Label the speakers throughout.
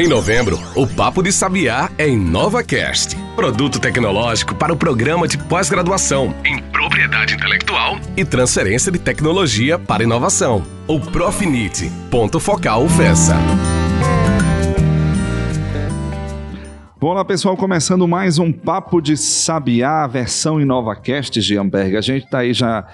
Speaker 1: Em novembro, o Papo de Sabiá é InovaCast, produto tecnológico para o programa de pós-graduação em propriedade intelectual e transferência de tecnologia para inovação. O Profinite, ponto focal FESA.
Speaker 2: Olá pessoal, começando mais um Papo de Sabiá, versão InovaCast, Gianberg. A gente está aí já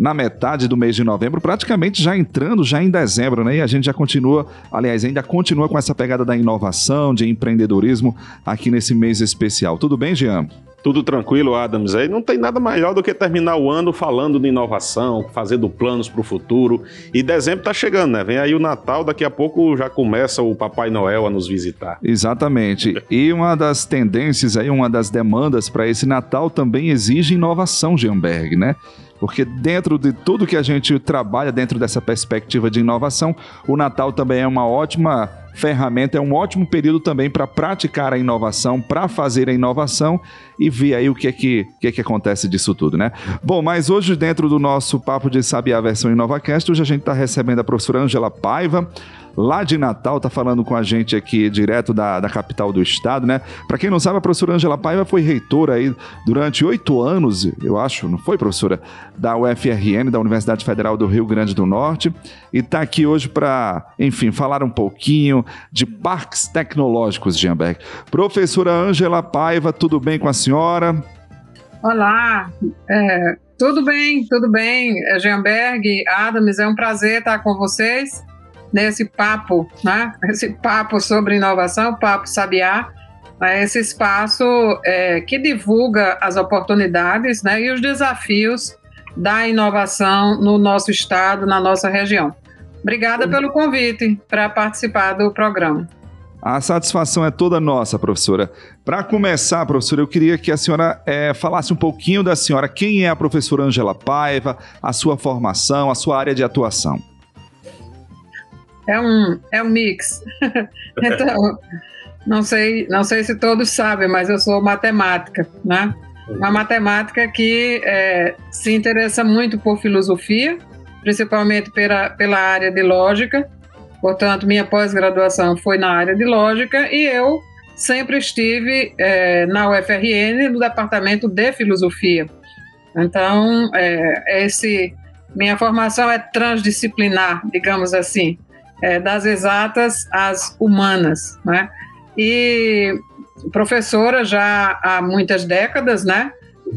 Speaker 2: na metade do mês de novembro, praticamente já entrando já em dezembro, né? E a gente já continua, aliás, ainda continua com essa pegada da inovação, de empreendedorismo aqui nesse mês especial. Tudo bem, Jean?
Speaker 3: Tudo tranquilo, Adams. Aí não tem nada melhor do que terminar o ano falando de inovação, fazendo planos para o futuro. E dezembro está chegando, né? Vem aí o Natal, daqui a pouco já começa o Papai Noel a nos visitar.
Speaker 2: Exatamente. E uma das tendências aí, uma das demandas para esse Natal também exige inovação, Gianberg, né? Porque dentro de tudo que a gente trabalha dentro dessa perspectiva de inovação, o Natal também é uma ótima ferramenta, é um ótimo período também para praticar a inovação, para fazer a inovação e ver aí o que é que, que, é que acontece disso tudo, né? Bom, mas hoje dentro do nosso Papo de Sabiá versão InovaCast, hoje a gente está recebendo a professora Angela Paiva, lá de Natal, tá falando com a gente aqui direto da, da capital do estado, né? Para quem não sabe, a professora Angela Paiva foi reitora aí durante oito anos, eu acho, não foi, professora? Da UFRN, da Universidade Federal do Rio Grande do Norte, e tá aqui hoje para, enfim, falar um pouquinho de parques tecnológicos, Gianberg. Professora Angela Paiva, tudo bem com a senhora?
Speaker 4: Olá, é, tudo bem, tudo bem, Gianberg, Adams, é um prazer estar com vocês nesse papo, né? Esse papo sobre inovação, papo Sabiá, né? esse espaço é, que divulga as oportunidades né? e os desafios da inovação no nosso estado, na nossa região. Obrigada pelo convite para participar do programa.
Speaker 2: A satisfação é toda nossa, professora. Para começar, professora, eu queria que a senhora é, falasse um pouquinho da senhora. Quem é a professora Angela Paiva, a sua formação, a sua área de atuação?
Speaker 4: É um, é um mix. então, não sei, não sei se todos sabem, mas eu sou matemática, né? Uma matemática que é, se interessa muito por filosofia, principalmente pela, pela área de lógica. Portanto, minha pós-graduação foi na área de lógica e eu sempre estive é, na UFRN no departamento de filosofia. Então, é, esse minha formação é transdisciplinar, digamos assim é, das exatas às humanas, né? E professora já há muitas décadas, né?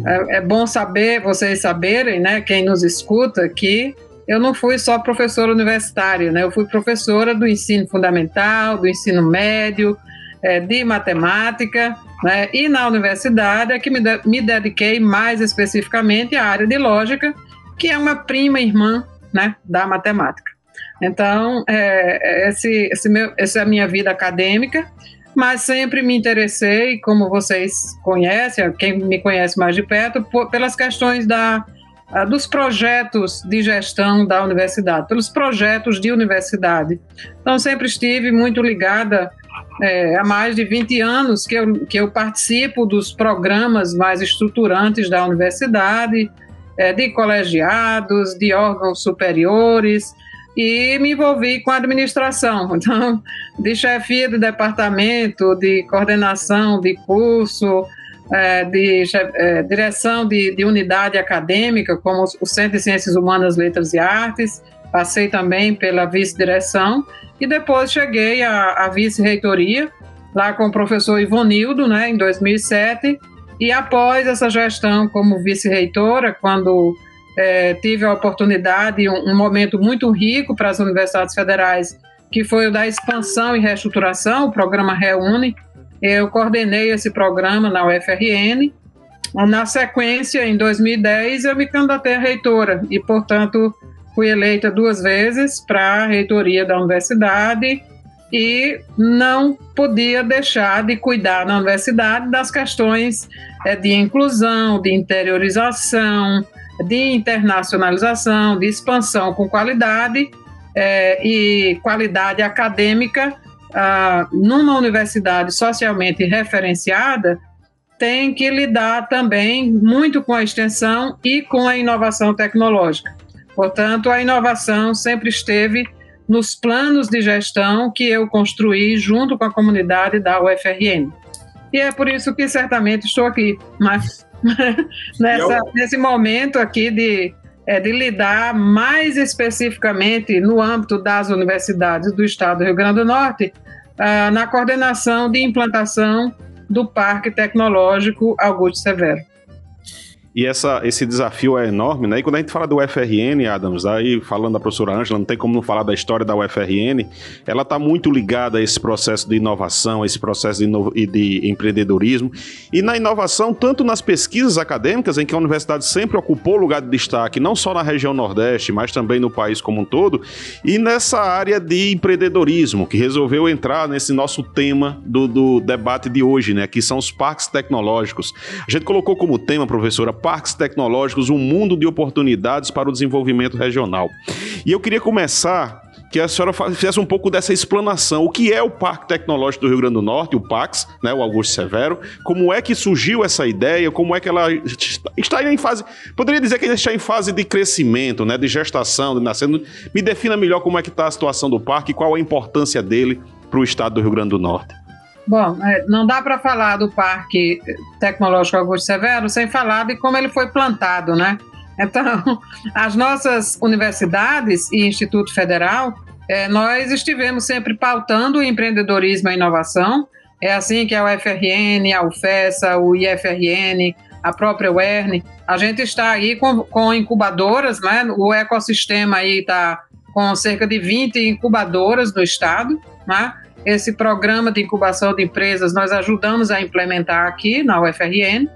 Speaker 4: É, é, bom saber, vocês saberem, né? Quem nos escuta, que eu não fui só professora universitária, né? Eu fui professora do ensino fundamental, do ensino médio, é, de matemática, né? E na universidade é que me, de, me dediquei mais especificamente à área de lógica, que é uma prima irmã, né? Da matemática. Então, é, é, esse, esse meu, essa é a minha vida acadêmica, mas sempre me interessei, como vocês conhecem, quem me conhece mais de perto, por, pelas questões da, dos projetos de gestão da universidade, pelos projetos de universidade. Então, sempre estive muito ligada, é, há mais de 20 anos que eu, que eu participo dos programas mais estruturantes da universidade, é, de colegiados, de órgãos superiores, e me envolvi com a administração, então, de chefia do departamento, de coordenação de curso, é, de é, direção de, de, unidade acadêmica, como o Centro de Ciências Humanas, Letras e Artes, passei também pela vice-direção, e depois cheguei à, à vice-reitoria, lá com o professor Ivonildo, né, em 2007, e após essa gestão como vice-reitora, quando é, tive a oportunidade, um, um momento muito rico para as universidades federais, que foi o da expansão e reestruturação, o programa Reúne. Eu coordenei esse programa na UFRN. Na sequência, em 2010, eu me candidatei a reitora e, portanto, fui eleita duas vezes para a reitoria da universidade e não podia deixar de cuidar na universidade das questões é, de inclusão, de interiorização, de internacionalização, de expansão com qualidade é, e qualidade acadêmica ah, numa universidade socialmente referenciada tem que lidar também muito com a extensão e com a inovação tecnológica. Portanto, a inovação sempre esteve nos planos de gestão que eu construí junto com a comunidade da UFRN. E é por isso que certamente estou aqui, mas nessa, nesse momento aqui de, é, de lidar mais especificamente no âmbito das universidades do estado do Rio Grande do Norte, ah, na coordenação de implantação do Parque Tecnológico Augusto Severo.
Speaker 3: E essa, esse desafio é enorme, né? E quando a gente fala do UFRN, Adams, aí falando da professora Ângela, não tem como não falar da história da UFRN, ela está muito ligada a esse processo de inovação, a esse processo de, de empreendedorismo. E na inovação, tanto nas pesquisas acadêmicas, em que a universidade sempre ocupou lugar de destaque, não só na região Nordeste, mas também no país como um todo, e nessa área de empreendedorismo, que resolveu entrar nesse nosso tema do, do debate de hoje, né? Que são os parques tecnológicos. A gente colocou como tema, professora, parques tecnológicos, um mundo de oportunidades para o desenvolvimento regional. E eu queria começar que a senhora fizesse um pouco dessa explanação. O que é o Parque Tecnológico do Rio Grande do Norte, o PAX, né, o Augusto Severo? Como é que surgiu essa ideia? Como é que ela está em fase... Poderia dizer que está em fase de crescimento, né, de gestação, de nascendo. Me defina melhor como é que está a situação do parque e qual a importância dele para o estado do Rio Grande do Norte.
Speaker 4: Bom, é, não dá para falar do Parque Tecnológico Augusto Severo sem falar de como ele foi plantado, né? Então, as nossas universidades e Instituto Federal, é, nós estivemos sempre pautando o empreendedorismo e a inovação. É assim que a UFRN, a UFESA, o IFRN, a própria UERN, a gente está aí com, com incubadoras, né? O ecossistema aí está com cerca de 20 incubadoras no estado, né? Esse programa de incubação de empresas nós ajudamos a implementar aqui na UFRN.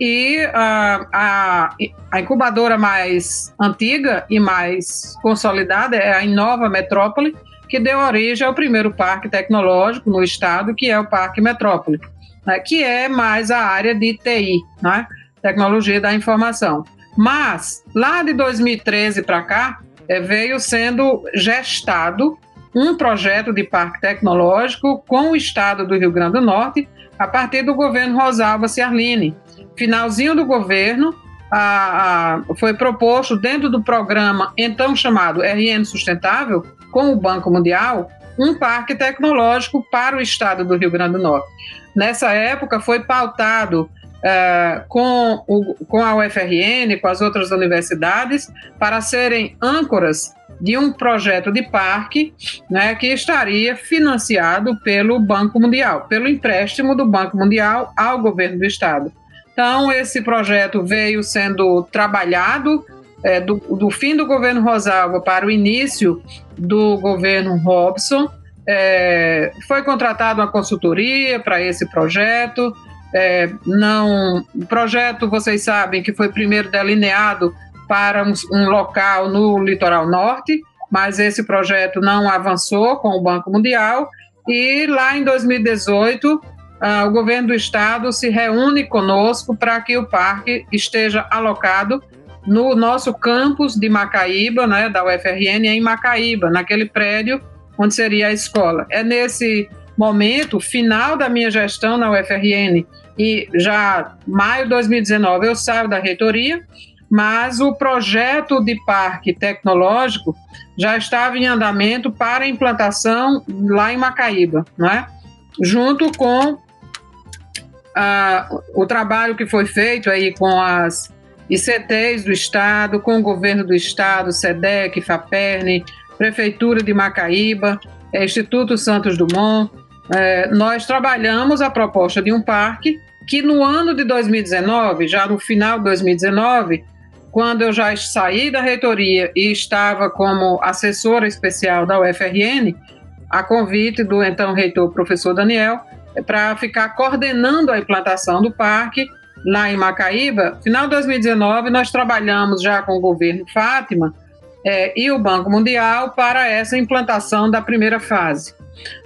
Speaker 4: E a, a, a incubadora mais antiga e mais consolidada é a Inova Metrópole, que deu origem ao primeiro parque tecnológico no estado, que é o Parque Metrópole, né, que é mais a área de TI, né, Tecnologia da Informação. Mas, lá de 2013 para cá, é, veio sendo gestado um projeto de parque tecnológico com o estado do Rio Grande do Norte, a partir do governo Rosalba Ciarline. Finalzinho do governo, a, a, foi proposto dentro do programa então chamado RN Sustentável, com o Banco Mundial, um parque tecnológico para o estado do Rio Grande do Norte. Nessa época foi pautado uh, com, o, com a UFRN, com as outras universidades, para serem âncoras de um projeto de parque né, que estaria financiado pelo Banco Mundial, pelo empréstimo do Banco Mundial ao governo do Estado. Então, esse projeto veio sendo trabalhado é, do, do, fim do governo Rosalva para o início do governo Robson. É, foi contratada uma consultoria para esse projeto. É, não, o projeto, vocês sabem que foi primeiro delineado para um, um local no litoral norte, mas esse projeto não avançou com o Banco Mundial. E lá em 2018, Uh, o governo do estado se reúne conosco para que o parque esteja alocado no nosso campus de Macaíba, né, da UFRN, em Macaíba, naquele prédio onde seria a escola. É nesse momento, final da minha gestão na UFRN, e já maio de 2019 eu saio da reitoria, mas o projeto de parque tecnológico já estava em andamento para implantação lá em Macaíba, não é? junto com ah, o trabalho que foi feito aí com as ICTs do Estado, com o governo do Estado, SEDEC, FAPERN, Prefeitura de Macaíba, é, Instituto Santos Dumont, é, nós trabalhamos a proposta de um parque que no ano de 2019, já no final de 2019, quando eu já saí da reitoria e estava como assessora especial da UFRN, a convite do então reitor professor Daniel, para ficar coordenando a implantação do parque lá em Macaíba. Final de 2019, nós trabalhamos já com o governo Fátima é, e o Banco Mundial para essa implantação da primeira fase.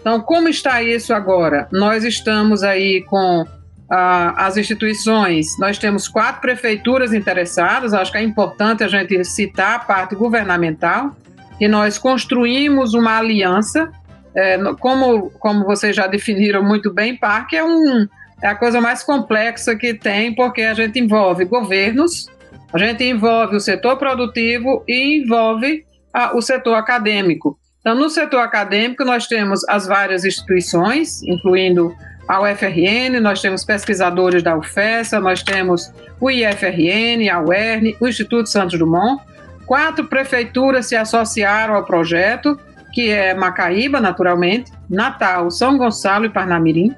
Speaker 4: Então, como está isso agora? Nós estamos aí com as instituições, nós temos quatro prefeituras interessadas, acho que é importante a gente citar a parte governamental, e nós construímos uma aliança, é, como, como vocês já definiram muito bem, parque é, um, é a coisa mais complexa que tem, porque a gente envolve governos, a gente envolve o setor produtivo e envolve a, o setor acadêmico. Então, no setor acadêmico, nós temos as várias instituições, incluindo a UFRN, nós temos pesquisadores da UFESA, nós temos o IFRN, a UERN, o Instituto Santos Dumont. Quatro prefeituras se associaram ao projeto, que é Macaíba, naturalmente, Natal, São Gonçalo e Parnamirim.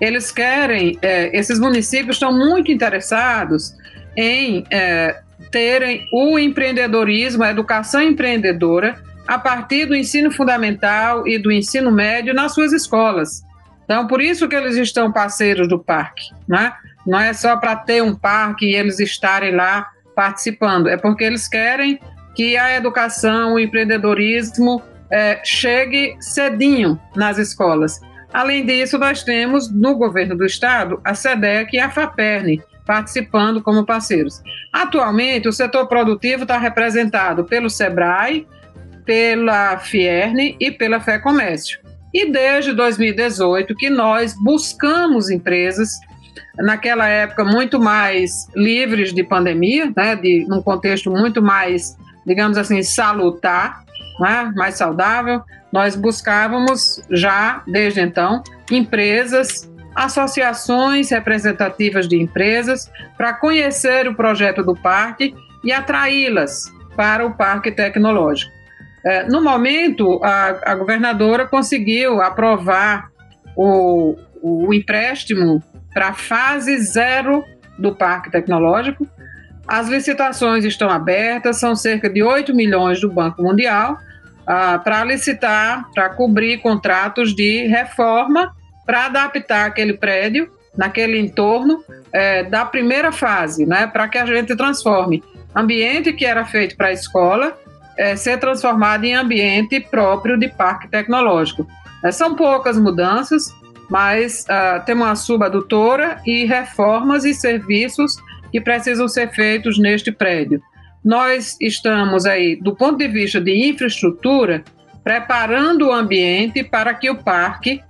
Speaker 4: Eles querem, é, esses municípios estão muito interessados em é, terem o empreendedorismo, a educação empreendedora, a partir do ensino fundamental e do ensino médio nas suas escolas. Então, por isso que eles estão parceiros do parque, né? Não é só para ter um parque e eles estarem lá participando, é porque eles querem que a educação, o empreendedorismo é, chegue cedinho nas escolas. Além disso, nós temos no governo do estado a SEDEC e a FAPERN participando como parceiros. Atualmente, o setor produtivo está representado pelo SEBRAE, pela Fierne e pela Fé Comércio. E desde 2018 que nós buscamos empresas, naquela época muito mais livres de pandemia, né, de num contexto muito mais, digamos assim, salutar, né, mais saudável, nós buscávamos já desde então empresas, associações representativas de empresas para conhecer o projeto do parque e atraí-las para o parque tecnológico. É, no momento, a, a, governadora conseguiu aprovar o, o empréstimo para a fase zero do Parque Tecnológico. As licitações estão abertas, são cerca de 8 milhões do Banco Mundial ah, para licitar, para cobrir contratos de reforma, para adaptar aquele prédio naquele entorno é, da primeira fase, né, para que a gente transforme ambiente que era feito para a escola é, ser transformado em ambiente próprio de parque tecnológico. É, são poucas mudanças, mas uh, temos uma subadutora e reformas e serviços que precisam ser feitos neste prédio. Nós estamos aí, do ponto de vista de infraestrutura, preparando o ambiente para que o parque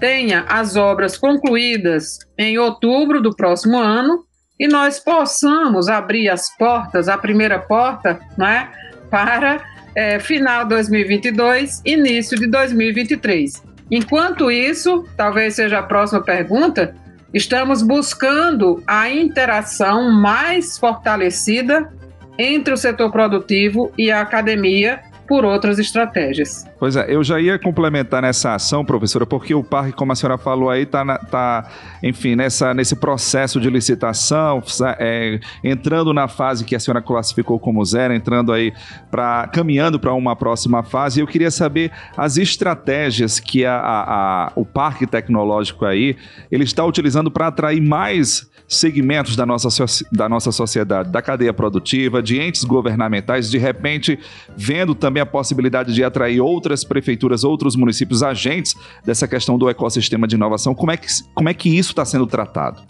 Speaker 4: tenha as obras concluídas em outubro do próximo ano e nós possamos abrir as portas, a primeira porta, né, para é, final de 2022, início de 2023. Enquanto isso, talvez seja a próxima pergunta, estamos buscando a interação mais fortalecida entre o setor produtivo e a academia por outras estratégias.
Speaker 2: Pois é, eu já ia complementar nessa ação, professora, porque o parque, como a senhora falou aí, está, tá, enfim, nessa, nesse processo de licitação, é, entrando na fase que a senhora classificou como zero, entrando aí para caminhando para uma próxima fase. Eu queria saber as estratégias que a, a, a, o parque tecnológico aí ele está utilizando para atrair mais segmentos da nossa, da nossa sociedade, da cadeia produtiva, de entes governamentais, de repente vendo também a possibilidade de atrair outras prefeituras, outros municípios, agentes dessa questão do ecossistema de inovação. Como é que, como é que isso está sendo tratado?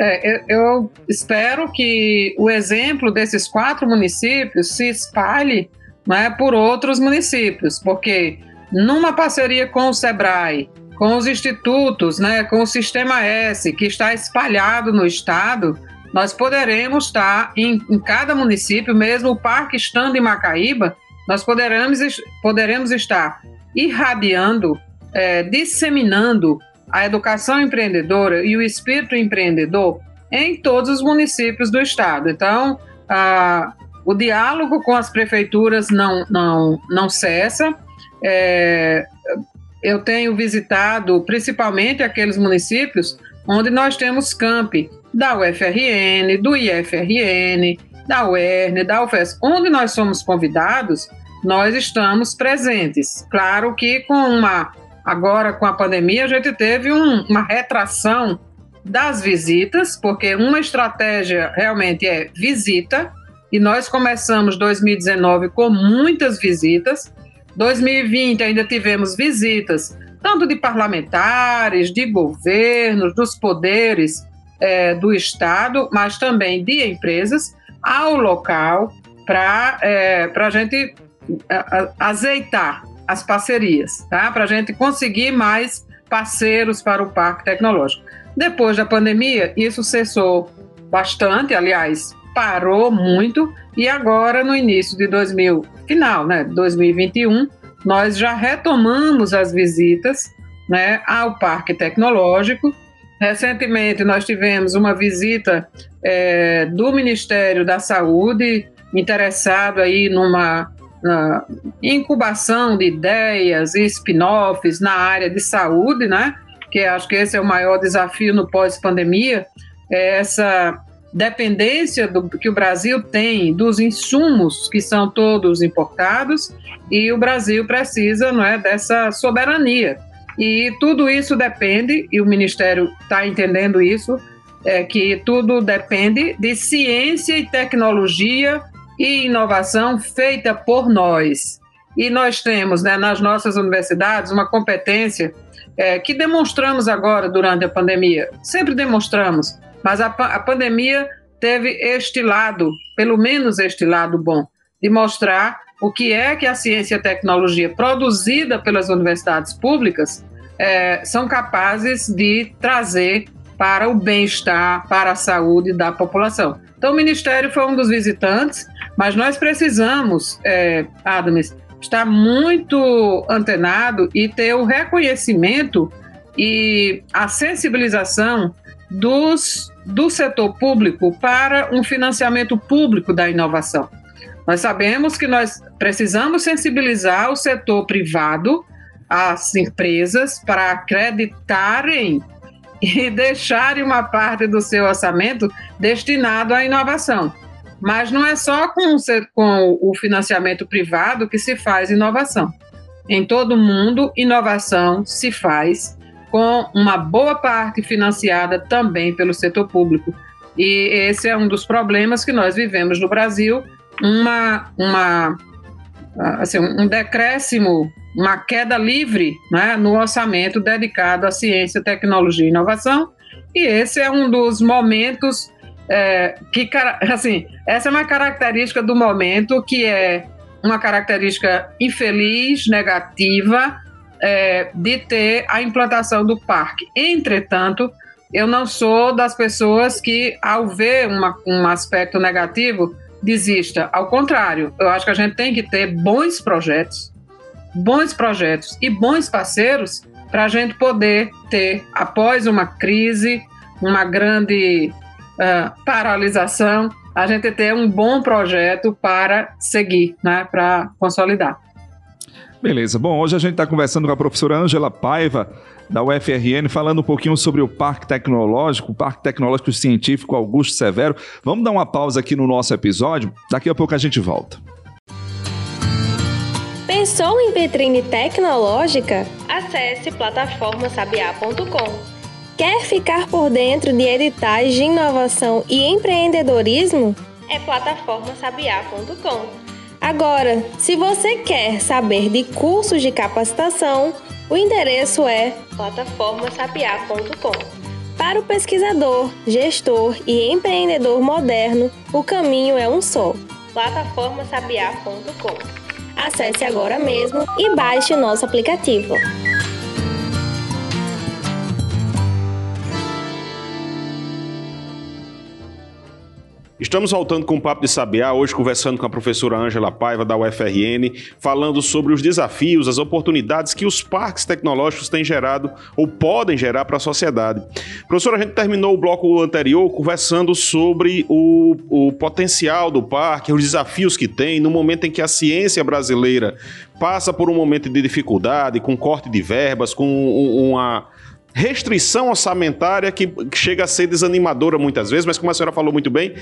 Speaker 4: É, eu espero que o exemplo desses quatro municípios se espalhe né, por outros municípios, porque numa parceria com o SEBRAE, com os institutos, né, com o Sistema S, que está espalhado no estado, nós poderemos estar em, em cada município, mesmo o parque estando em Macaíba, nós poderemos, poderemos estar irradiando, é, disseminando a educação empreendedora e o espírito empreendedor em todos os municípios do estado. Então, a, o diálogo com as prefeituras não, não, não cessa. É, eu tenho visitado principalmente aqueles municípios onde nós temos campi da UFRN, do IFRN, da UERN, da UFES, onde nós somos convidados, nós estamos presentes. Claro que com uma agora com a pandemia a gente teve um, uma retração das visitas, porque uma estratégia realmente é visita, e nós começamos 2019 com muitas visitas, 2020 ainda tivemos visitas, tanto de parlamentares, de governos, dos poderes é, do Estado, mas também de empresas, ao local para é, a gente azeitar as parcerias, tá? para a gente conseguir mais parceiros para o Parque Tecnológico. Depois da pandemia, isso cessou bastante, aliás, parou muito, e agora, no início de 2000, final, né, 2021, nós já retomamos as visitas né, ao Parque Tecnológico. Recentemente, nós tivemos uma visita é, do Ministério da Saúde, interessado aí numa incubação de ideias e spin-offs na área de saúde, né? Que acho que esse é o maior desafio no pós-pandemia, é essa dependência do, que o Brasil tem dos insumos que são todos importados e o Brasil precisa não é, dessa soberania. E tudo isso depende, e o Ministério está entendendo isso, é que tudo depende de ciência e tecnologia e inovação feita por nós. E nós temos né, nas nossas universidades uma competência é, que demonstramos agora durante a pandemia. Sempre demonstramos mas a, a pandemia teve este lado, pelo menos este lado bom, de mostrar o que é que a ciência e a tecnologia produzida pelas universidades públicas é, são capazes de trazer para o bem-estar, para a saúde da população. Então, o Ministério foi um dos visitantes, mas nós precisamos, é, Adams, estar muito antenado e ter o reconhecimento e a sensibilização dos do setor público para um financiamento público da inovação. Nós sabemos que nós precisamos sensibilizar o setor privado, as empresas, para acreditarem e deixarem uma parte do seu orçamento destinado à inovação. Mas não é só com, com o financiamento privado que se faz inovação. Em todo mundo, inovação se faz com uma boa parte financiada também pelo setor público. E esse é um dos problemas que nós vivemos no Brasil, uma, uma assim, um decréscimo, uma queda livre né, no orçamento dedicado à ciência, tecnologia e inovação. E esse é um dos momentos é, que, assim, essa é uma característica do momento que é uma característica infeliz, negativa, é, de ter a implantação do parque. Entretanto, eu não sou das pessoas que, ao ver uma, um aspecto negativo, desista. Ao contrário, eu acho que a gente tem que ter bons projetos, bons projetos e bons parceiros para a gente poder ter, após uma crise, uma grande uh, paralisação, a gente ter um bom projeto para seguir, né, para consolidar.
Speaker 2: Beleza. Bom, hoje a gente está conversando com a professora Ângela Paiva, da UFRN, falando um pouquinho sobre o Parque Tecnológico, o Parque Tecnológico Científico Augusto Severo. Vamos dar uma pausa aqui no nosso episódio, daqui a pouco a gente volta.
Speaker 5: Pensou em vitrine tecnológica? Acesse plataformasabiá.com. Quer ficar por dentro de editais de inovação e empreendedorismo? É plataformasabiá.com. Agora, se você quer saber de cursos de capacitação, o endereço é plataformasapiar.com. Para o pesquisador, gestor e empreendedor moderno, o caminho é um só: plataformasapiar.com. Acesse agora mesmo e baixe o nosso aplicativo.
Speaker 3: Estamos voltando com o Papo de Sabiá, hoje conversando com a professora Ângela Paiva, da UFRN, falando sobre os desafios, as oportunidades que os parques tecnológicos têm gerado ou podem gerar para a sociedade. Professora, a gente terminou o bloco anterior conversando sobre o, o potencial do parque, os desafios que tem, no momento em que a ciência brasileira passa por um momento de dificuldade, com corte de verbas, com uma restrição orçamentária que chega a ser desanimadora muitas vezes, mas como a senhora falou muito bem,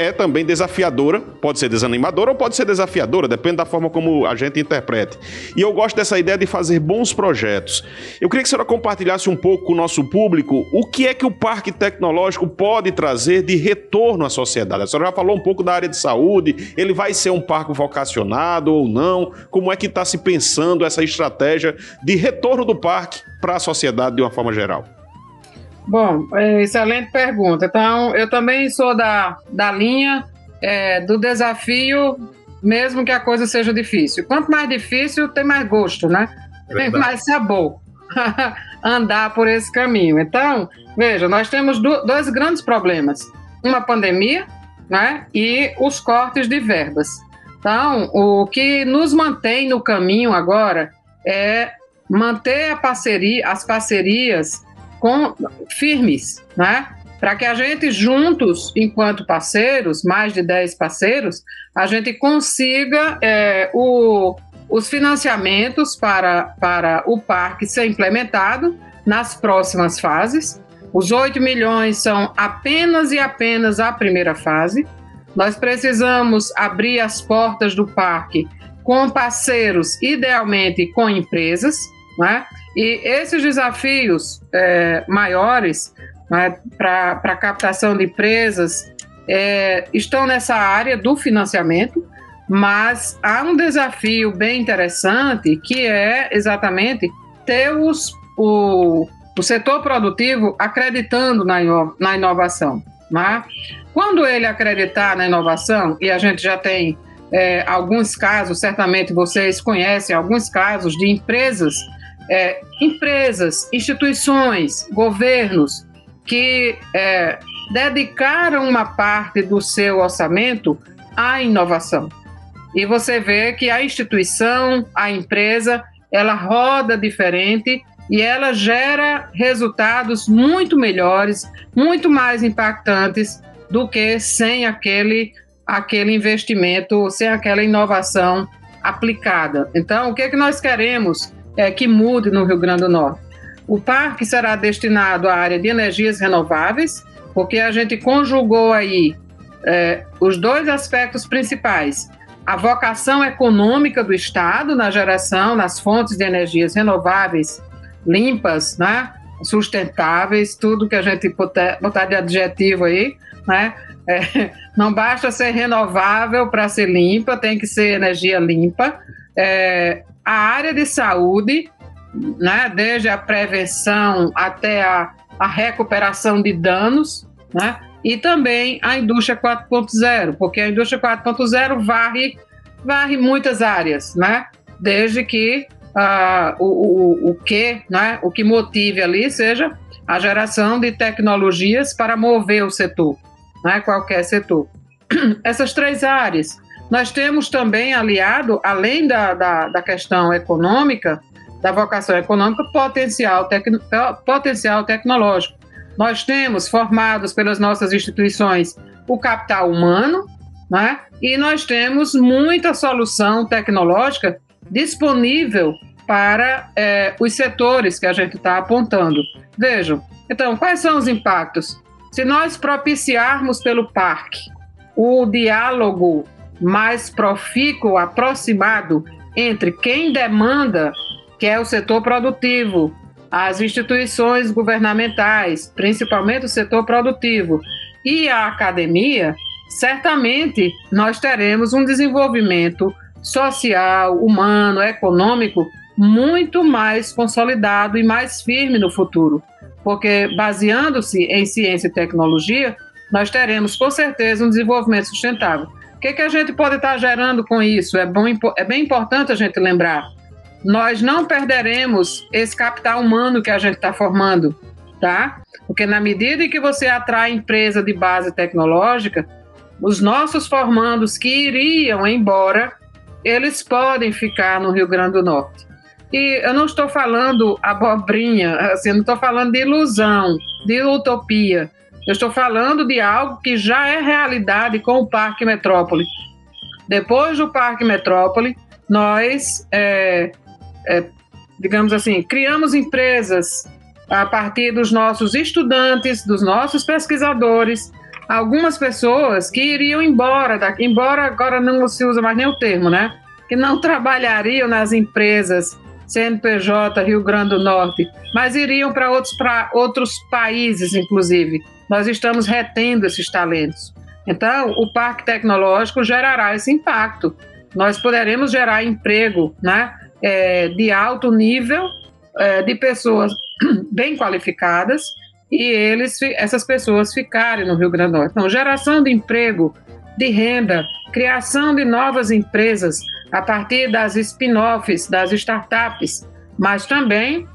Speaker 3: é também desafiadora, pode ser desanimadora ou pode ser desafiadora, depende da forma como a gente interprete. E eu gosto dessa ideia de fazer bons projetos. Eu queria que a senhora compartilhasse um pouco com o nosso público o que é que o parque tecnológico pode trazer de retorno à sociedade. A senhora já falou um pouco da área de saúde, ele vai ser um parque vocacionado ou não? Como é que está se pensando essa estratégia de retorno do parque para a sociedade de uma forma geral?
Speaker 4: Bom, é, excelente pergunta. Então, eu também sou da, da linha é, do desafio, mesmo que a coisa seja difícil. Quanto mais difícil, tem mais gosto, né? Tem mais sabor andar por esse caminho. Então, veja, nós temos do, dois grandes problemas: uma pandemia né, e os cortes de verbas. Então, o que nos mantém no caminho agora é manter parceria, as parcerias com, firmes, né? Para que a gente juntos, enquanto parceiros, mais de 10 parceiros, a gente consiga é, o, os financiamentos para, para o parque ser implementado nas próximas fases. Os 8 milhões são apenas e apenas a primeira fase. Nós precisamos abrir as portas do parque com parceiros, idealmente com empresas, né? E esses desafios é, maiores né, para a captação de empresas é, estão nessa área do financiamento, mas há um desafio bem interessante que é exatamente ter os, o, o setor produtivo acreditando na, na inovação. Né? Quando ele acreditar na inovação, e a gente já tem é, alguns casos, certamente vocês conhecem alguns casos de empresas, é, empresas, instituições, governos que é, dedicaram uma parte do seu orçamento à inovação. E você vê que a instituição, a empresa, ela roda diferente e ela gera resultados muito melhores, muito mais impactantes do que sem aquele aquele investimento, sem aquela inovação aplicada. Então, o que é que nós queremos é que mude no Rio Grande do Norte? O parque será destinado à área de energias renováveis, porque a gente conjugou aí é, os dois aspectos principais: a vocação econômica do Estado na geração nas fontes de energias renováveis limpas, né? sustentáveis, tudo que a gente botar, de adjetivo aí, né? É, não basta ser renovável para ser limpa, tem que ser energia limpa. É, a área de saúde, né, desde a prevenção até a, a recuperação de danos, né, e também a indústria 4.0, porque a indústria 4.0 varre, varre muitas áreas, né, desde que uh, o, o, o que, né, o que motive ali seja a geração de tecnologias para mover o setor né, qualquer setor. Essas três áreas. Nós temos também aliado, além da, da, da questão econômica, da vocação econômica, potencial, tec, potencial tecnológico. Nós temos formados pelas nossas instituições o capital humano, né? e nós temos muita solução tecnológica disponível para é, os setores que a gente está apontando. Vejam, então, quais são os impactos? Se nós propiciarmos pelo parque o diálogo mais profícuo, aproximado entre quem demanda, que é o setor produtivo, as instituições governamentais, principalmente o setor produtivo, e a academia, certamente nós teremos um desenvolvimento social, humano, econômico muito mais consolidado e mais firme no futuro porque baseando-se em ciência e tecnologia, nós teremos com certeza um desenvolvimento sustentável. Que, que a gente pode estar gerando com isso? É, bom, é bem importante a gente lembrar. Nós não perderemos esse capital humano que a gente está formando, tá? Porque na medida em que você atrai empresa de base tecnológica, os nossos formandos que iriam embora, eles podem ficar no Rio Grande do Norte. E eu não estou falando abobrinha, assim, não estou falando de ilusão, de utopia. Eu estou falando de algo que já é realidade com o Parque Metrópole. Depois do Parque Metrópole, nós, é, é, digamos assim, criamos empresas a partir dos nossos estudantes, dos nossos pesquisadores, algumas pessoas que iriam embora, daqui, embora agora não se usa mais nem o termo, né? Que não trabalhariam nas empresas CNPJ Rio Grande do Norte, mas iriam para outros, outros países, inclusive. Nós estamos retendo esses talentos. Então, o parque tecnológico gerará esse impacto. Nós poderemos gerar emprego né, é, de alto nível, é, de pessoas bem qualificadas, e eles, essas pessoas ficarem no Rio Grande do Norte. Então, geração de emprego, de renda, criação de novas empresas, a partir das spin-offs, das startups, mas também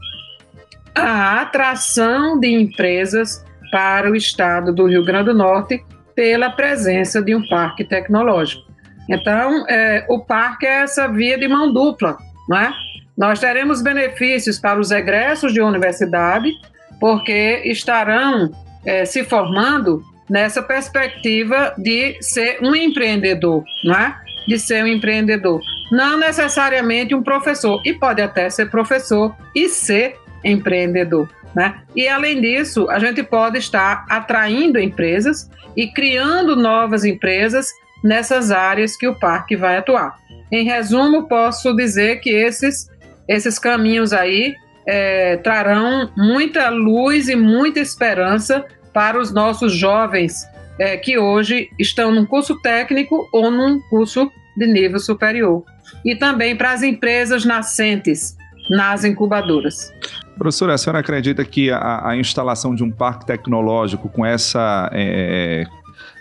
Speaker 4: a atração de empresas para o estado do Rio Grande do Norte pela presença de um parque tecnológico. Então, é, o parque é essa via de mão dupla, não é? Nós teremos benefícios para os egressos de universidade, porque estarão é, se formando nessa perspectiva de ser um empreendedor, não é? De ser um empreendedor. Não necessariamente um professor, e pode até ser professor e ser empreendedor. Né? E além disso, a gente pode estar atraindo empresas e criando novas empresas nessas áreas que o parque vai atuar. Em resumo, posso dizer que esses esses caminhos aí é, trarão muita luz e muita esperança para os nossos jovens é, que hoje estão num curso técnico ou num curso de nível superior. E também para as empresas nascentes nas incubadoras.
Speaker 2: Professora, a senhora acredita que a, a instalação de um parque tecnológico com essa é,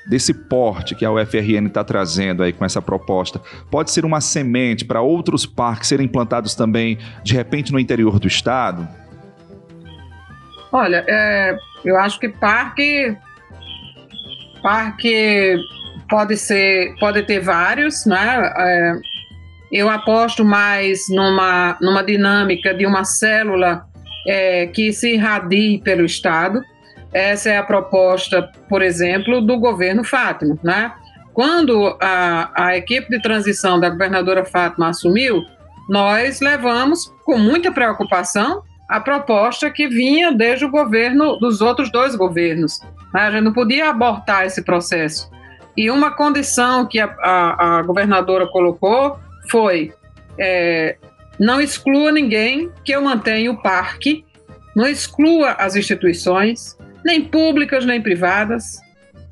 Speaker 2: desse porte que a UFRN está trazendo aí com essa proposta, pode ser uma semente para outros parques serem implantados também, de repente, no interior do estado?
Speaker 4: Olha, é, eu acho que parque, parque pode ser, pode ter vários, né? É, eu aposto mais numa, numa dinâmica de uma célula é, que se irradie pelo estado. Essa é a proposta, por exemplo, do governo Fátima. Né? Quando a, a equipe de transição da governadora Fátima assumiu, nós levamos com muita preocupação a proposta que vinha desde o governo dos outros dois governos. Né? A gente não podia abortar esse processo. E uma condição que a, a, a governadora colocou foi: é, não exclua ninguém que eu mantenha o parque, não exclua as instituições, nem públicas nem privadas,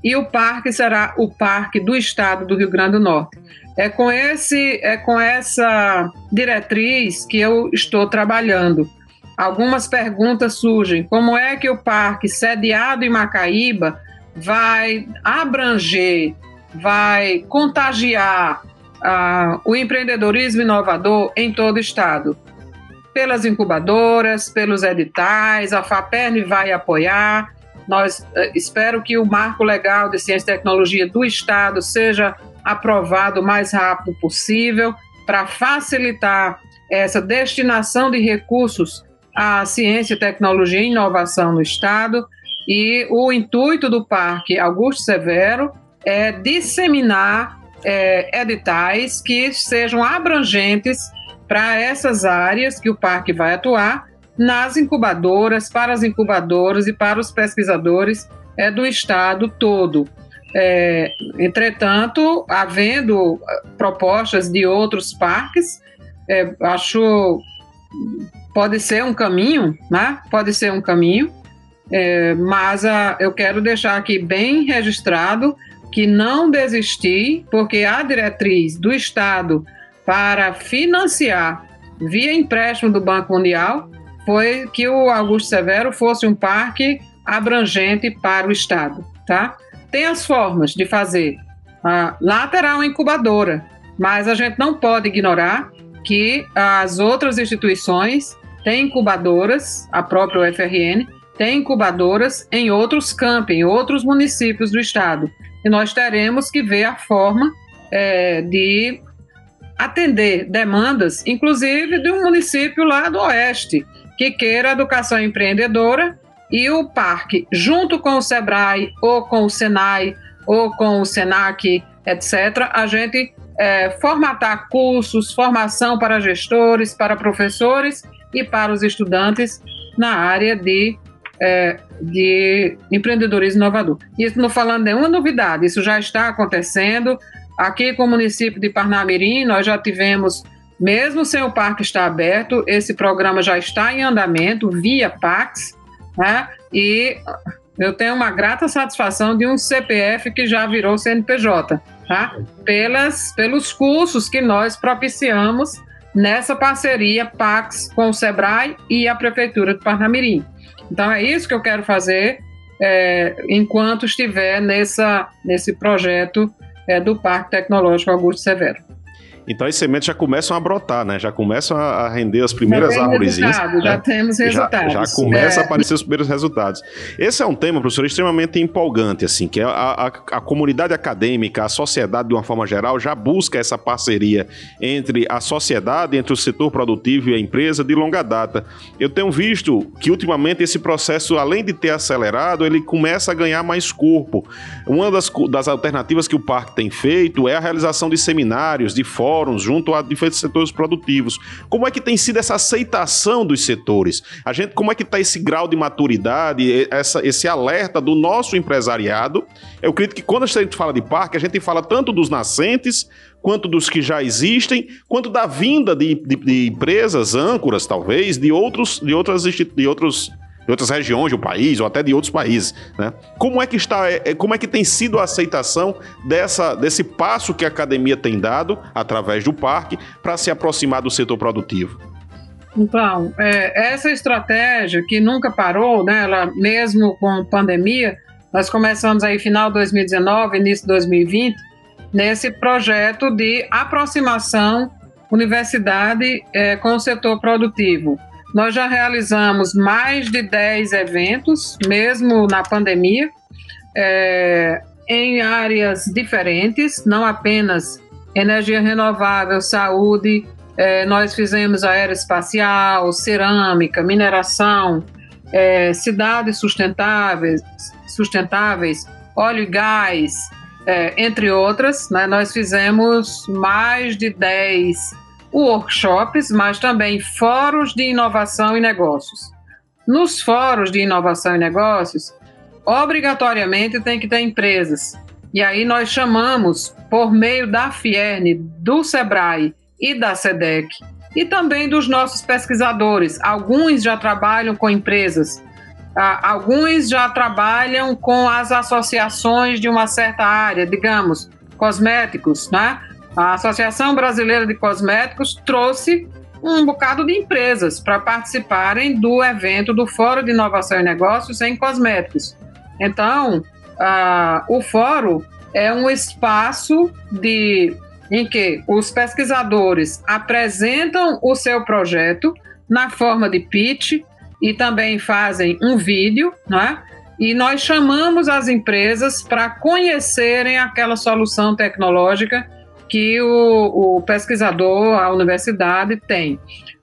Speaker 4: e o parque será o parque do estado do Rio Grande do Norte. É com, esse, é com essa diretriz que eu estou trabalhando. Algumas perguntas surgem. Como é que o parque sediado em Macaíba vai abranger, vai contagiar uh, o empreendedorismo inovador em todo o estado? Pelas incubadoras, pelos editais, a FAPERN vai apoiar, nós uh, espero que o marco legal de ciência e tecnologia do Estado seja aprovado o mais rápido possível para facilitar essa destinação de recursos à ciência, tecnologia e inovação no Estado. E o intuito do Parque Augusto Severo é disseminar é, editais que sejam abrangentes para essas áreas que o parque vai atuar nas incubadoras, para as incubadoras e para os pesquisadores é, do estado todo. É, entretanto, havendo ah, propostas de outros parques, é, acho pode ser um caminho, né? Pode ser um caminho, é, mas a, eu quero deixar aqui bem registrado que não desisti, porque a diretriz do Estado para financiar via empréstimo do Banco Mundial foi que o Augusto Severo fosse um parque abrangente para o Estado, tá? Tem as formas de fazer. Uma incubadora, mas a gente não pode ignorar que as outras instituições têm incubadoras, a própria UFRN tem incubadoras em outros campos, em outros municípios do estado. E nós teremos que ver a forma é, de atender demandas, inclusive de um município lá do oeste, que queira educação empreendedora e o parque, junto com o SEBRAE, ou com o SENAI, ou com o SENAC, etc., a gente é, formatar cursos, formação para gestores, para professores e para os estudantes na área de, é, de empreendedorismo inovador. Isso não falando nenhuma novidade, isso já está acontecendo. Aqui com o município de Parnamirim, nós já tivemos mesmo sem o parque estar aberto, esse programa já está em andamento via Pax, né? E eu tenho uma grata satisfação de um CPF que já virou CNPJ, tá? Pelas, pelos cursos que nós propiciamos nessa parceria Pax com o Sebrae e a Prefeitura de Parnamirim. Então é isso que eu quero fazer é, enquanto estiver nessa, nesse projeto é, do Parque Tecnológico Augusto Severo.
Speaker 3: Então as sementes já começam a brotar, né? Já começam a render as primeiras árvores.
Speaker 4: Né? Já temos resultados.
Speaker 3: Já, já começa é. a aparecer os primeiros resultados. Esse é um tema, professor, extremamente empolgante, assim, que a, a, a comunidade acadêmica, a sociedade de uma forma geral, já busca essa parceria entre a sociedade, entre o setor produtivo e a empresa de longa data. Eu tenho visto que ultimamente esse processo, além de ter acelerado, ele começa a ganhar mais corpo. Uma das, das alternativas que o parque tem feito é a realização de seminários, de fóruns, fóruns junto a diferentes setores produtivos. Como é que tem sido essa aceitação dos setores? A gente, como é que está esse grau de maturidade, essa, esse alerta do nosso empresariado? Eu acredito que quando a gente fala de parque, a gente fala tanto dos nascentes quanto dos que já existem, quanto da vinda de, de, de empresas âncoras, talvez, de outros, de outras, de outros de outras regiões do país ou até de outros países, né? Como é que está, é, é, como é que tem sido a aceitação dessa, desse passo que a academia tem dado através do parque para se aproximar do setor produtivo?
Speaker 4: Então, é, essa estratégia que nunca parou, né? Ela mesmo com pandemia, nós começamos aí final de 2019, início de 2020, nesse projeto de aproximação universidade é, com o setor produtivo. Nós já realizamos mais de 10 eventos, mesmo na pandemia, é, em áreas diferentes, não apenas energia renovável, saúde, é, nós fizemos aeroespacial, cerâmica, mineração, é, cidades sustentáveis, sustentáveis, óleo e gás, é, entre outras. Né? Nós fizemos mais de 10 workshops, mas também fóruns de inovação e negócios. Nos fóruns de inovação e negócios, obrigatoriamente tem que ter empresas. E aí nós chamamos, por meio da Fierne, do Sebrae e da SEDEC, e também dos nossos pesquisadores. Alguns já trabalham com empresas, alguns já trabalham com as associações de uma certa área, digamos, cosméticos, né? A Associação Brasileira de Cosméticos trouxe um bocado de empresas para participarem do evento do Fórum de Inovação e Negócios em Cosméticos. Então, o fórum é um espaço de, em que os pesquisadores apresentam o seu projeto na forma de pitch e também fazem um vídeo, né? E nós chamamos as empresas para conhecerem aquela solução tecnológica que o, o pesquisador, a universidade tem.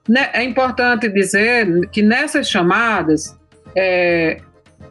Speaker 4: Né, é importante dizer que nessas chamadas, é,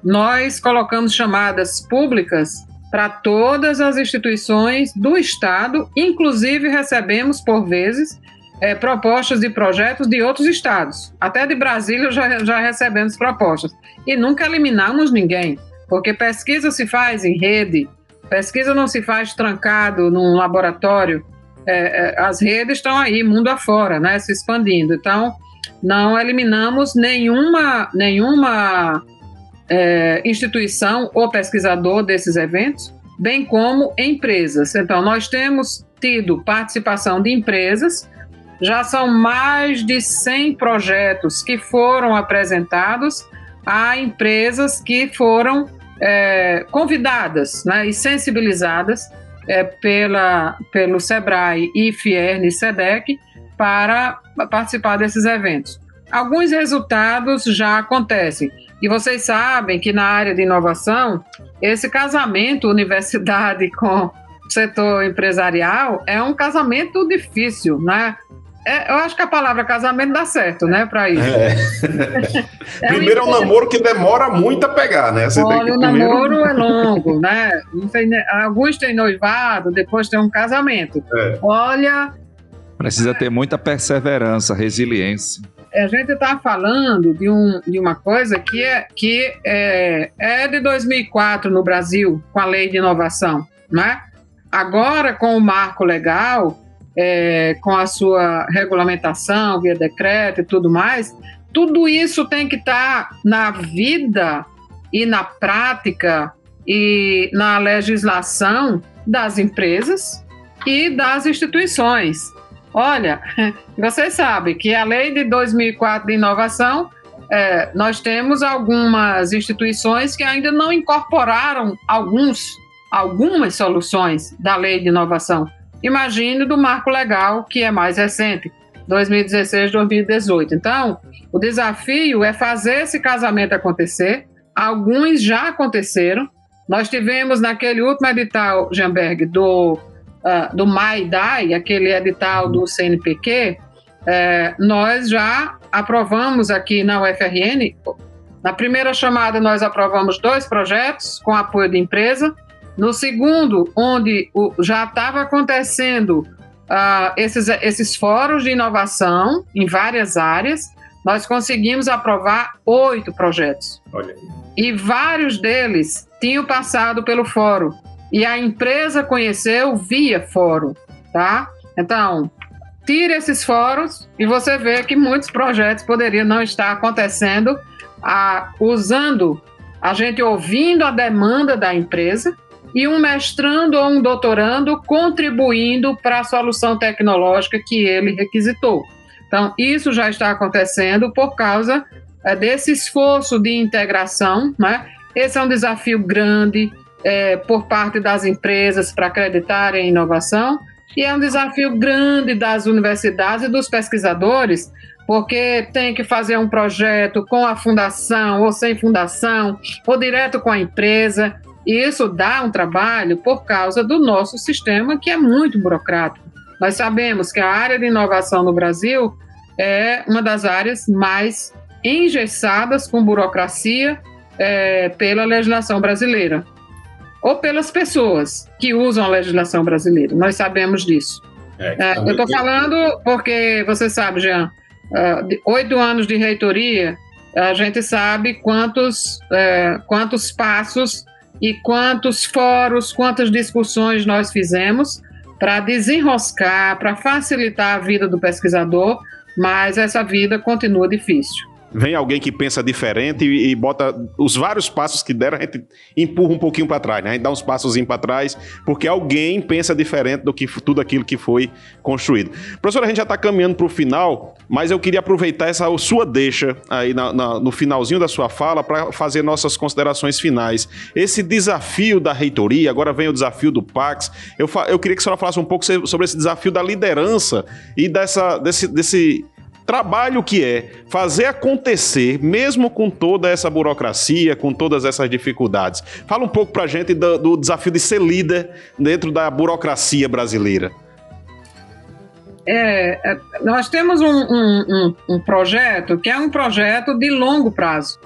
Speaker 4: nós colocamos chamadas públicas para todas as instituições do Estado, inclusive recebemos, por vezes, é, propostas de projetos de outros estados. Até de Brasília já, já recebemos propostas. E nunca eliminamos ninguém, porque pesquisa se faz em rede, Pesquisa não se faz trancado num laboratório. É, é, as redes estão aí, mundo afora, né, se expandindo. Então, não eliminamos nenhuma, nenhuma é, instituição ou pesquisador desses eventos, bem como empresas. Então, nós temos tido participação de empresas, já são mais de 100 projetos que foram apresentados a empresas que foram é, convidadas né, e sensibilizadas é, pela, pelo SEBRAE, IFIERN e SEDEC para participar desses eventos. Alguns resultados já acontecem. E vocês sabem que na área de inovação, esse casamento universidade com setor empresarial é um casamento difícil, né? É, eu acho que a palavra casamento dá certo, né, para isso. É.
Speaker 3: é primeiro é um namoro que demora muito a pegar, né?
Speaker 4: Você Olha, o primeiro... namoro é longo, né? Tem, alguns têm noivado, depois tem um casamento. É. Olha.
Speaker 2: Precisa ter muita perseverança, resiliência.
Speaker 4: A gente está falando de, um, de uma coisa que, é, que é, é de 2004 no Brasil, com a lei de inovação, né? Agora, com o marco legal, é, com a sua regulamentação via decreto e tudo mais, tudo isso tem que estar tá na vida e na prática e na legislação das empresas e das instituições. Olha, vocês sabem que a lei de 2004 de inovação, é, nós temos algumas instituições que ainda não incorporaram alguns, algumas soluções da lei de inovação imagine do marco legal que é mais recente, 2016, 2018. Então, o desafio é fazer esse casamento acontecer. Alguns já aconteceram. Nós tivemos naquele último edital, Jamberg, do, uh, do MAIDAI, aquele edital do CNPq, é, nós já aprovamos aqui na UFRN. Na primeira chamada, nós aprovamos dois projetos com apoio de empresa. No segundo, onde o, já estava acontecendo uh, esses, esses fóruns de inovação em várias áreas, nós conseguimos aprovar oito projetos. E vários deles tinham passado pelo fórum. E a empresa conheceu via fórum, tá? Então, tire esses fóruns e você vê que muitos projetos poderiam não estar acontecendo a, usando a gente ouvindo a demanda da empresa e um mestrando ou um doutorando contribuindo para a solução tecnológica que ele requisitou. Então, isso já está acontecendo por causa é, desse esforço de integração. Né? Esse é um desafio grande é, por parte das empresas para acreditarem em inovação, e é um desafio grande das universidades e dos pesquisadores, porque tem que fazer um projeto com a fundação ou sem fundação, ou direto com a empresa. E isso dá um trabalho por causa do nosso sistema, que é muito burocrático. Nós sabemos que a área de inovação no Brasil é uma das áreas mais engessadas com burocracia é, pela legislação brasileira ou pelas pessoas que usam a legislação brasileira. Nós sabemos disso. É, é, eu estou falando porque você sabe, Jean, uh, oito anos de reitoria, a gente sabe quantos, uh, quantos passos e quantos fóruns, quantas discussões nós fizemos para desenroscar, para facilitar a vida do pesquisador, mas essa vida continua difícil
Speaker 3: vem alguém que pensa diferente e, e, bota os vários passos que deram, a gente empurra um pouquinho para trás, né? A gente dá uns passos para trás, porque alguém pensa diferente do que tudo aquilo que foi construído. Professor, a gente já está caminhando para o final, mas eu queria aproveitar essa sua deixa aí na, na, no finalzinho da sua fala para fazer nossas considerações finais. Esse desafio da reitoria, agora vem o desafio do Pax. Eu, eu queria que a senhora falasse um pouco sobre esse desafio da liderança e dessa, desse, desse trabalho que é fazer acontecer, mesmo com toda essa burocracia, com todas essas dificuldades. Fala um pouco para a gente do, do, desafio de ser líder dentro da burocracia brasileira.
Speaker 4: É, é nós temos um, um, um, um projeto que é um projeto de longo prazo.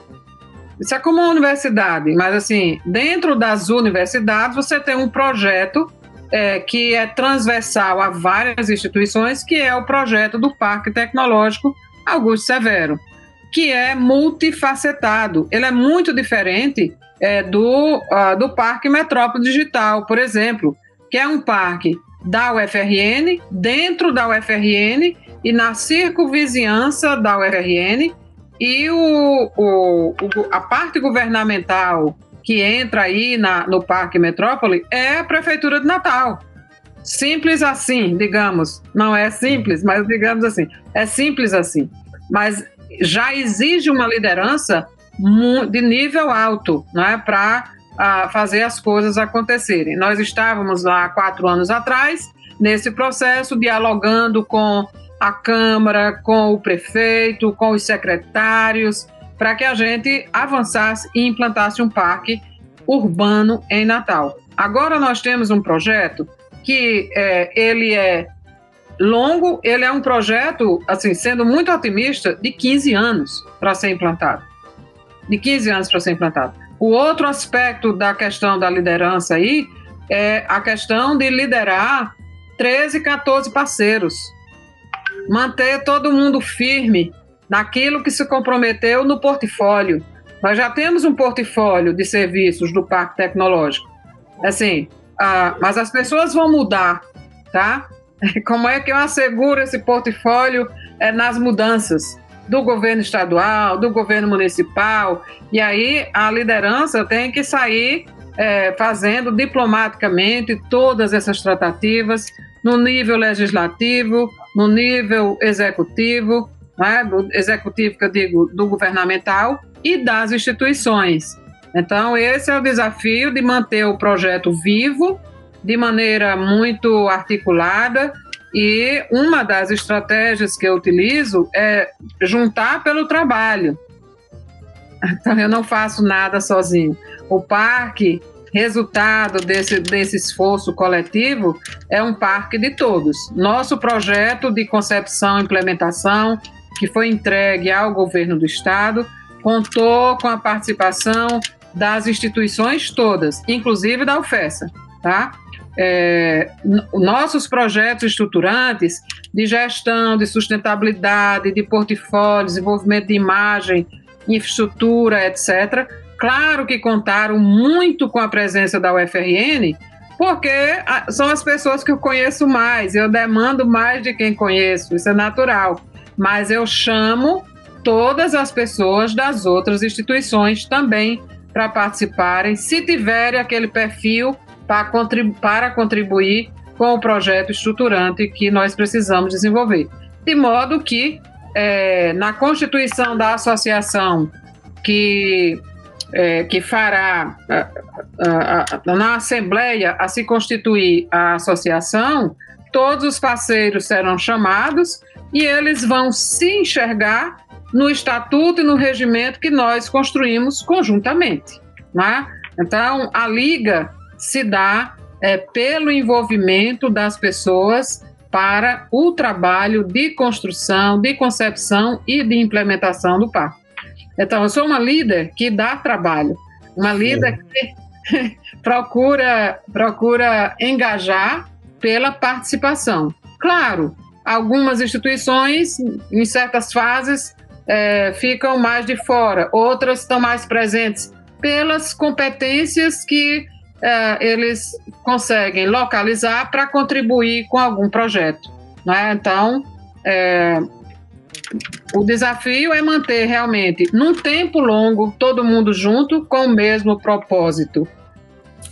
Speaker 4: Isso é como uma universidade, mas assim, dentro das universidades você tem um projeto é, que é transversal a várias instituições, que é o projeto do Parque Tecnológico Augusto Severo, que é multifacetado. Ele é muito diferente é, do, uh, do Parque Metrópole Digital, por exemplo, que é um parque da UFRN, dentro da UFRN e na circunvizinhança da UFRN, e o, o, a parte governamental que entra aí na, no Parque Metrópole é a Prefeitura de Natal. Simples assim, digamos. Não é simples, mas digamos assim. É simples assim. Mas já exige uma liderança de nível alto né, para uh, fazer as coisas acontecerem. Nós estávamos lá quatro anos atrás, nesse processo, dialogando com a Câmara, com o prefeito, com os secretários, para que a gente avançasse e implantasse um parque urbano em Natal. Agora nós temos um projeto que é, ele é longo, ele é um projeto, assim, sendo muito otimista, de 15 anos para ser implantado. De 15 anos para ser implantado. O outro aspecto da questão da liderança aí é a questão de liderar 13, 14 parceiros. Manter todo mundo firme naquilo que se comprometeu no portfólio. Nós já temos um portfólio de serviços do Parque Tecnológico. Assim, ah, mas as pessoas vão mudar, tá? Como é que eu asseguro esse portfólio é, nas mudanças do governo estadual, do governo municipal? E aí a liderança tem que sair é, fazendo diplomaticamente todas essas tratativas no nível legislativo, no nível executivo, né, do executivo, que eu digo, do governamental e das instituições. Então, esse é o desafio de manter o projeto vivo de maneira muito articulada e uma das estratégias que eu utilizo é juntar pelo trabalho. Então, eu não faço nada sozinho. O parque, resultado desse, desse esforço coletivo, é um parque de todos. Nosso projeto de concepção e implementação, que foi entregue ao governo do Estado, contou com a participação das instituições todas, inclusive da UFESA, tá? É, nossos projetos estruturantes de gestão, de sustentabilidade, de portfólio, desenvolvimento de imagem, infraestrutura, etc. Claro que contaram muito com a presença da UFRN, porque são as pessoas que eu conheço mais, eu demando mais de quem conheço, isso é natural. Mas eu chamo todas as pessoas das outras instituições também para participarem, se tiverem aquele perfil para, contribu para contribuir com o projeto estruturante que nós precisamos desenvolver. De modo que, é, na constituição da associação que, é, que fará a, a, na Assembleia a se constituir a associação, todos os parceiros serão chamados e eles vão se enxergar no estatuto e no regimento que nós construímos conjuntamente. Né? Então, a Liga se dá é, pelo envolvimento das pessoas para o trabalho de construção, de concepção e de implementação do parque. Então, eu sou uma líder que dá trabalho, uma líder que procura, procura engajar pela participação. Claro, algumas instituições, em certas fases, é, ficam mais de fora, outras estão mais presentes pelas competências que é, eles conseguem localizar para contribuir com algum projeto. Né? Então, é, o desafio é manter realmente, num tempo longo, todo mundo junto com o mesmo propósito.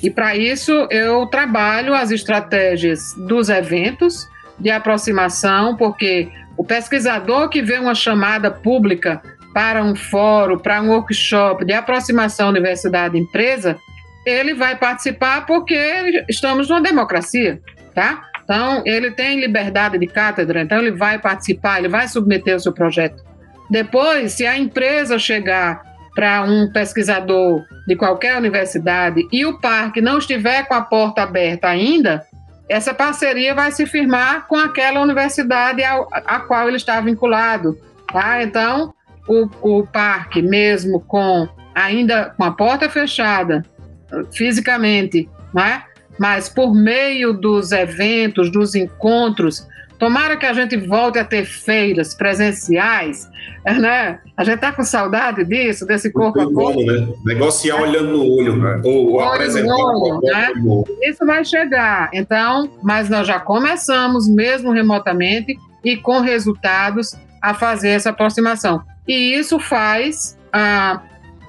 Speaker 4: E para isso eu trabalho as estratégias dos eventos de aproximação, porque o pesquisador que vê uma chamada pública para um fórum, para um workshop de aproximação universidade-empresa, ele vai participar porque estamos numa democracia, tá? Então, ele tem liberdade de cátedra, então ele vai participar, ele vai submeter o seu projeto. Depois, se a empresa chegar para um pesquisador de qualquer universidade e o parque não estiver com a porta aberta ainda, essa parceria vai se firmar com aquela universidade a, a qual ele está vinculado. Tá? Então, o, o parque, mesmo com ainda com a porta fechada, fisicamente, né? mas por meio dos eventos, dos encontros, Tomara que a gente volte a ter feiras presenciais, né? A gente tá com saudade disso, desse corpo a corpo.
Speaker 3: Né? Negociar olhando no olho, né? Ou, apresentar olho,
Speaker 4: né? Isso vai chegar. Então, mas nós já começamos, mesmo remotamente, e com resultados, a fazer essa aproximação. E isso faz a,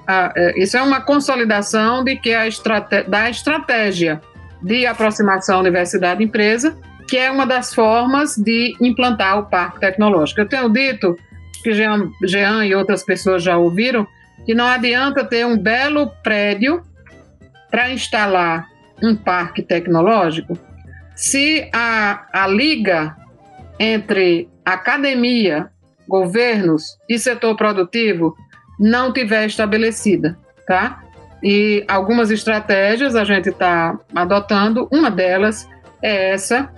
Speaker 4: a, é, isso é uma consolidação de que a estrate, da estratégia de aproximação universidade-empresa que é uma das formas de implantar o parque tecnológico. Eu tenho dito, que Jean, Jean e outras pessoas já ouviram, que não adianta ter um belo prédio para instalar um parque tecnológico se a, a liga entre academia, governos e setor produtivo não tiver estabelecida, tá? E algumas estratégias a gente está adotando, uma delas é essa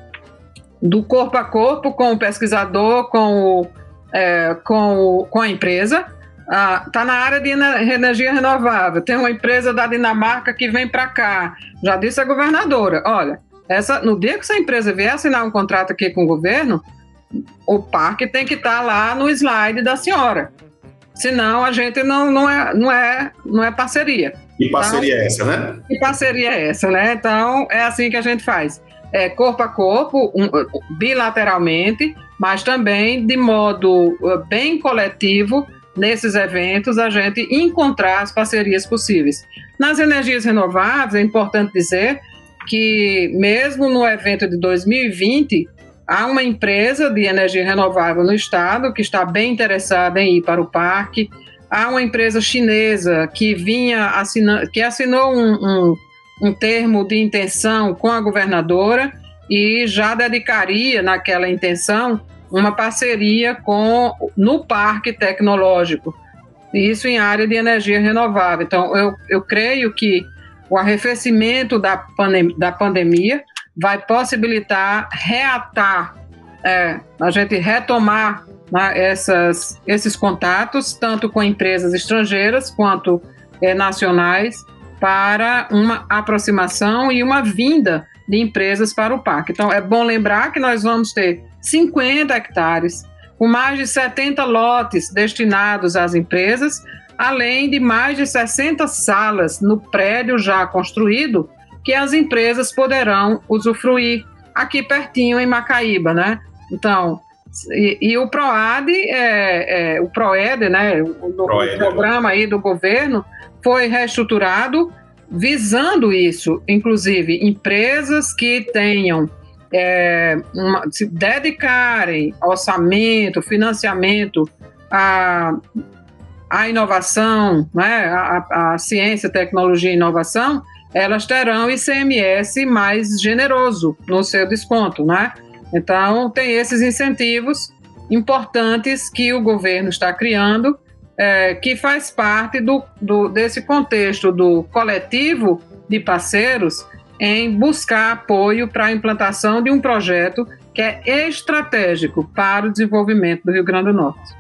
Speaker 4: do corpo a corpo com o pesquisador, com, o, é, com, o, com a empresa. Está ah, tá na área de energia renovável. Tem uma empresa da Dinamarca que vem para cá. Já disse a governadora: olha, essa, no dia que essa empresa vier assinar um contrato aqui com o governo, o parque tem que estar tá lá no slide da senhora. Senão a gente não, não, é, não, é, não é parceria.
Speaker 3: E parceria então, é essa, né?
Speaker 4: E parceria é essa, né? Então é assim que a gente faz é, corpo a corpo, um, bilateralmente, mas também de modo uh, bem coletivo, nesses eventos, a gente encontrar as parcerias possíveis. Nas energias renováveis, é importante dizer que, mesmo no evento de 2020, há uma empresa de energia renovável no estado que está bem interessada em ir para o parque. Há uma empresa chinesa que vinha assinando, que assinou um, um um termo de intenção com a governadora e já dedicaria naquela intenção uma parceria com no parque tecnológico, isso em área de energia renovável. Então, eu, eu creio que o arrefecimento da, pandem da pandemia vai possibilitar reatar, é, a gente retomar né, essas, esses contatos, tanto com empresas estrangeiras quanto é, nacionais, para uma aproximação e uma vinda de empresas para o parque. Então, é bom lembrar que nós vamos ter 50 hectares, com mais de 70 lotes destinados às empresas, além de mais de 60 salas no prédio já construído, que as empresas poderão usufruir aqui pertinho em Macaíba, né? Então, e, e o PROAD, é, é, o PROED, né, o, o programa aí do governo, foi reestruturado visando isso, inclusive empresas que tenham é, uma, se dedicarem orçamento, financiamento à, à inovação, né, à, à ciência, tecnologia e inovação, elas terão ICMS mais generoso no seu desconto, né? Então, tem esses incentivos importantes que o governo está criando, é, que faz parte do, do, desse contexto do coletivo de parceiros em buscar apoio para a implantação de um projeto que é estratégico para o desenvolvimento do Rio Grande do Norte.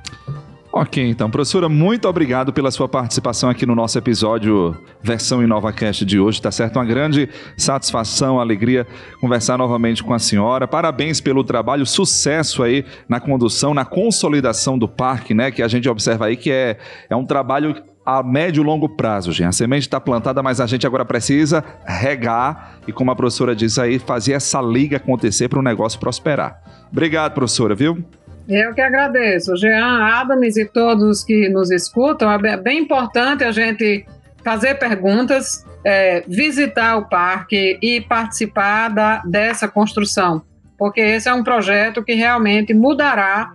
Speaker 2: Ok, então, professora, muito obrigado pela sua participação aqui no nosso episódio versão InovaCast de hoje, tá certo? Uma grande satisfação, alegria conversar novamente com a senhora. Parabéns pelo trabalho, sucesso aí na condução, na consolidação do parque, né? Que a gente observa aí que é, é um trabalho a médio e longo prazo, gente. A semente está plantada, mas a gente agora precisa regar e, como a professora disse aí, fazer essa liga acontecer para o negócio prosperar. Obrigado, professora, viu?
Speaker 4: Eu que agradeço. Jean, Adams e todos que nos escutam, é bem importante a gente fazer perguntas, é, visitar o parque e participar da, dessa construção, porque esse é um projeto que realmente mudará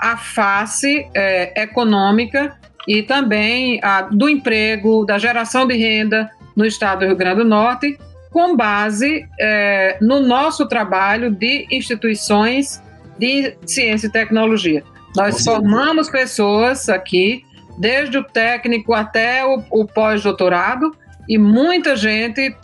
Speaker 4: a face é, econômica e também a, do emprego, da geração de renda no estado do Rio Grande do Norte, com base é, no nosso trabalho de instituições de ciência e tecnologia. Nós formamos pessoas aqui, desde o técnico até o, o pós-doutorado, e muita gente,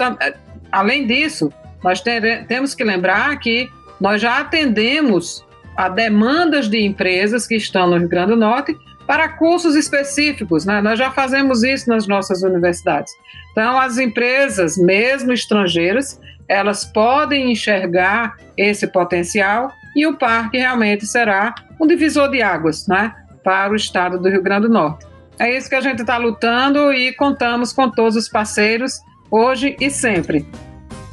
Speaker 4: além disso, nós temos que lembrar que nós já atendemos a demandas de empresas que estão no Rio Grande do Norte para cursos específicos, né? Nós já fazemos isso nas nossas universidades. Então, as empresas, mesmo estrangeiras, elas podem enxergar esse potencial e o parque realmente será um divisor de águas né, para o estado do Rio Grande do Norte. É isso que a gente está lutando e contamos com todos os parceiros hoje e sempre.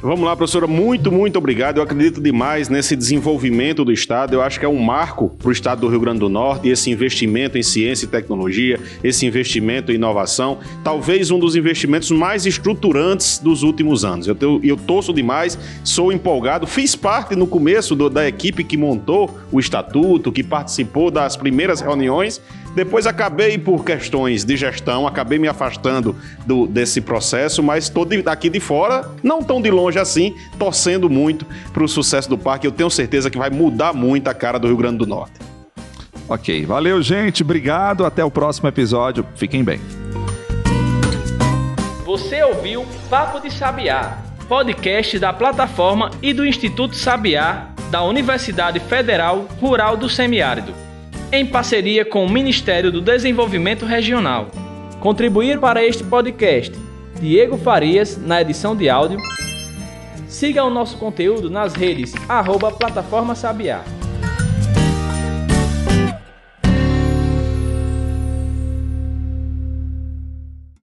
Speaker 3: Vamos lá, professora, muito, muito obrigado. Eu acredito demais nesse desenvolvimento do Estado. Eu acho que é um marco para o Estado do Rio Grande do Norte, esse investimento em ciência e tecnologia, esse investimento em inovação, talvez um dos investimentos mais estruturantes dos últimos anos. Eu, eu, torço demais, sou empolgado, fiz parte no começo do, da equipe que montou o Estatuto, que participou das primeiras reuniões depois acabei, por questões de gestão, acabei me afastando do, desse processo, mas estou aqui de fora, não tão de longe assim, torcendo muito para o sucesso do parque. Eu tenho certeza que vai mudar muito a cara do Rio Grande do Norte.
Speaker 2: Ok, valeu, gente. Obrigado. Até o próximo episódio. Fiquem bem.
Speaker 6: Você ouviu Papo de Sabiá, podcast da plataforma e do Instituto Sabiá da Universidade Federal Rural do Semiárido em parceria com o Ministério do Desenvolvimento Regional. Contribuir para este podcast, Diego Farias, na edição de áudio. Siga o nosso conteúdo nas redes arroba Plataforma Sabiá.